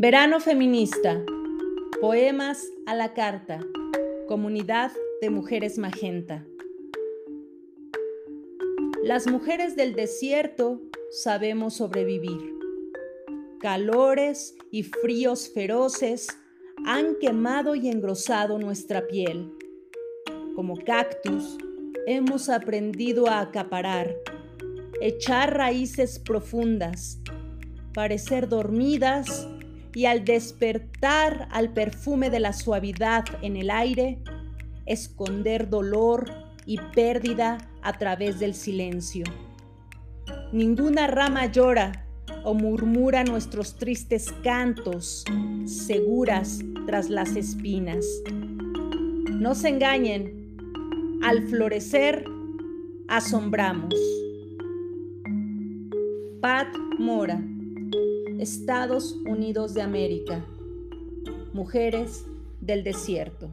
Verano feminista. Poemas a la carta. Comunidad de Mujeres Magenta. Las mujeres del desierto sabemos sobrevivir. Calores y fríos feroces han quemado y engrosado nuestra piel. Como cactus, hemos aprendido a acaparar, echar raíces profundas, parecer dormidas y al despertar al perfume de la suavidad en el aire, esconder dolor y pérdida a través del silencio. Ninguna rama llora o murmura nuestros tristes cantos, seguras tras las espinas. No se engañen, al florecer asombramos. Pat Mora Estados Unidos de América. Mujeres del desierto.